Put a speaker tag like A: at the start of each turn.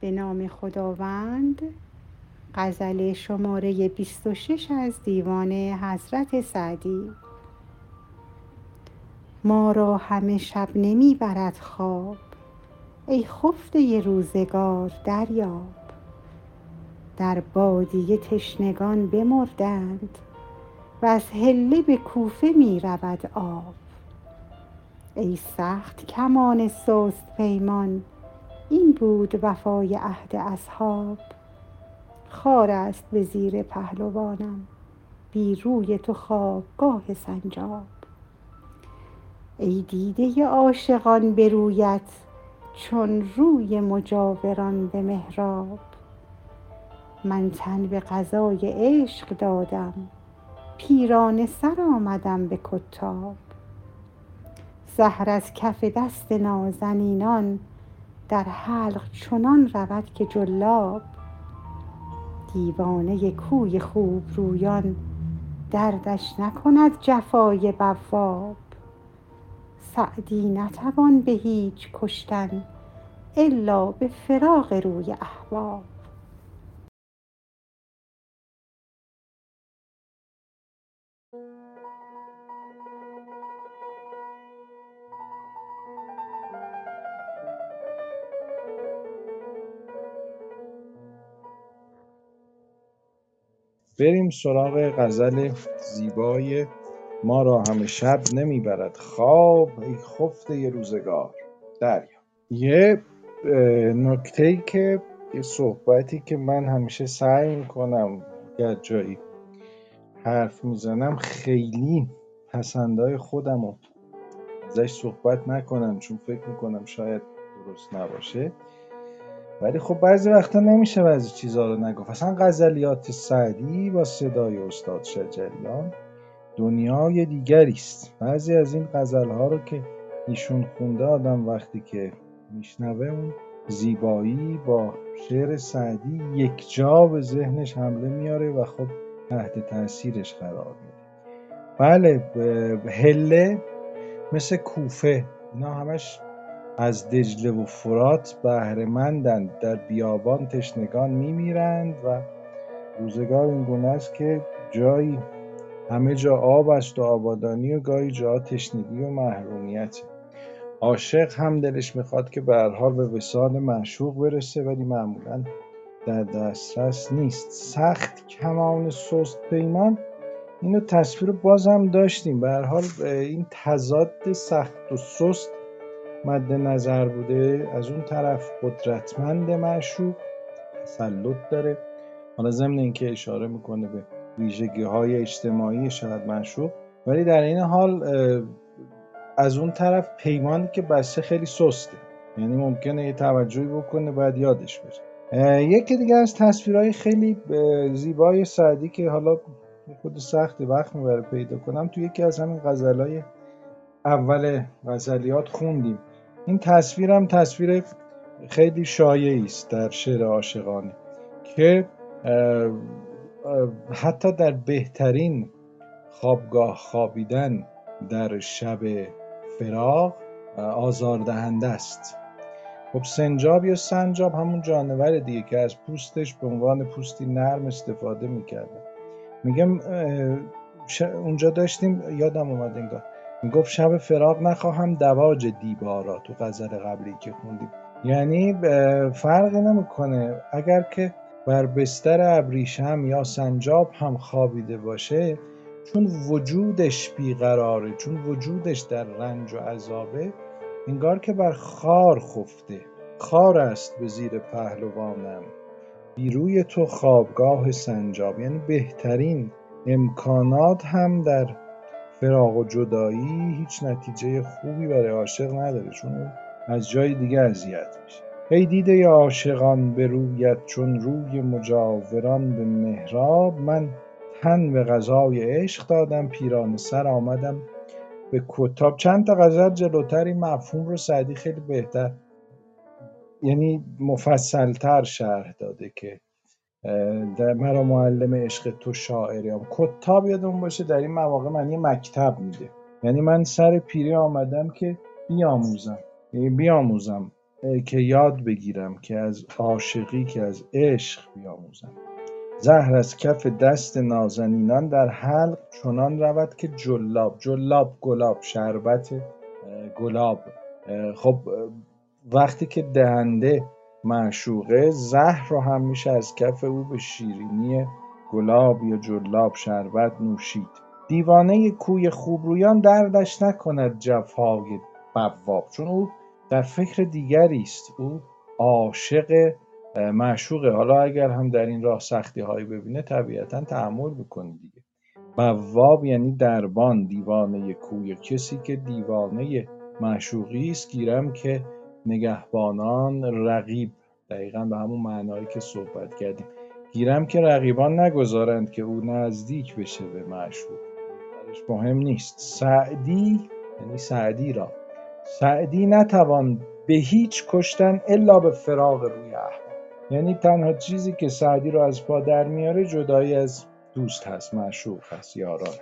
A: به نام خداوند. غزل شماره 26 از دیوان حضرت سعدی. ما را همه شب نمی برد خواب. ای خفته روزگار دریاب. در بادیه تشنگان بمردند وز حله به کوفه می رود آب. ای سخت کمان سست پیمان این بود وفای عهد اصحاب. خار است به زیر پهلوانم بی روی تو خوابگاه سنجاب. ای دیده عاشقان به رویت چون روی مجاوران به محراب. من تن به قضای عشق دادم پیرانه سر آمدم به کتاب. زهر از کف دست نازنینان در حلق چنان رود که جلاب دیوانه کوی خوبرویان دردش نکند جفای بواب. سعدی نتوان به هیچ کشتن الا به فراق روی احباب.
B: بریم سراغ غزل زیبای ما را همه شب نمی‌برد. خواب ای خفته روزگار. دریا. یه نکته ای که یه صحبتی که من همیشه سعی می‌کنم یه جایی حرف می‌زنم خیلی پسندای خودم رو ازش صحبت نکنم چون فکر می‌کنم شاید درست نباشه. ولی خب بعضی وقتا نمیشه بعضی چیزها رو نگفت. اصلا غزلیات سعدی با صدای استاد شجریان دنیای دیگری است. بعضی از این غزلها رو که ایشون خونده آدم وقتی که میشنوه اون زیبایی با شعر سعدی یک جا به ذهنش حمله میاره و خب تحت تاثیرش قرار میده. بله هله مثل کوفه اینا همش از دجله و فرات بهرهمندند. در بیابان تشنگان میمیرند و روزگار این گونه است که جایی همه جا آب است و آبادانی و گاهی جا تشنگی و محرومیت. عاشق هم دلش می‌خواد که به هر حال به وصال معشوق برسه ولی معمولا در دسترس نیست. سخت کمان سست پیمان. اینو تصویر بازم داشتیم. به هر حال این تضاد سخت و سست مد نظر بوده از اون طرف قدرتمند معشوق تسلط داره. حالا ضمن اینکه اشاره می‌کنه به ویژگی های اجتماعی شاید معشوق ولی در این حال از اون طرف پیمانی که بسته خیلی سسته. یعنی ممکنه یه توجهی بکنه باید یادش بره. یکی دیگه از تصویرهای خیلی زیبای سعدی که حالا خود سختی وقت می‌بره پیدا کنم تو یکی از همین غزلهای اول غزلیات خوندیم. این تصویر هم تصویر خیلی شایعی است در شعر عاشقانه که حتی در بهترین خوابگاه خوابیدن در شب فراغ آزاردهنده است. خب سنجاب یا سنجاب همون جانور دیگه که از پوستش به عنوان پوستی نرم استفاده می‌کرده. میگم اونجا داشتیم یادم اومد انگار. می‌گفت شب فراغ نخواهم دواج دیبارا تو غزل قبلی که خوندیم. یعنی فرقی نمی‌کنه. اگر که بر بستر ابریشم یا سنجاب هم خوابیده باشه چون وجودش بیقراره چون وجودش در رنج و عذابه انگار که بر خار خفته. خار است به زیر پهلوانم. بیروی تو خوابگاه سنجاب. یعنی بهترین امکانات هم در فراق و جدایی هیچ نتیجه خوبی برای عاشق نداره چون از جای دیگه اذیت میشه. ای دیده عاشقان به رویت چون روی مجاوران به محراب من تن به غذای عشق دادم پیرانه سر آمدم به کتاب. چند تا غزل جلوتر این مفهوم رو سعدی خیلی بهتر یعنی مفصلتر شرح داده که در مرا معلم عشق تو شاعریم کتاب یادمون باشه در این مواقع معنی مکتب میده. یعنی من سر پیری آمدم که بیاموزم. یعنی بیاموزم که یاد بگیرم که از عاشقی که از عشق بیاموزم. زهر از کف دست نازنینان در حلق چنان رود که جلاب جلاب گلاب شربت گلاب. خب وقتی که دهنده معشوقه زهر رو هم میشه از کف او به شیرینی گلاب یا جلاب شربت نوشید. دیوانه کوی خوبرویان دردش نکند جفای بواب چون او در فکر دیگری است. او عاشق معشوقه. حالا اگر هم در این راه سختی هایی ببینه طبیعتا تحمل بکنی دیگه. بواب یعنی دربان دیوانه کوی. کسی که دیوانه معشوقی است گیرم که نگهبانان رقیب. دقیقا به همون معنایی که صحبت کردیم. گیرم که رقیبان نگذارند که او نزدیک بشه به معشوق. درش مهم نیست. سعدی یعنی سعدی را. سعدی نتوان به هیچ کشتن الا به فراغ روی احباب یعنی تنها چیزی که سعدی را از پا در میاره جدایی از دوست هست معشوق هست یاران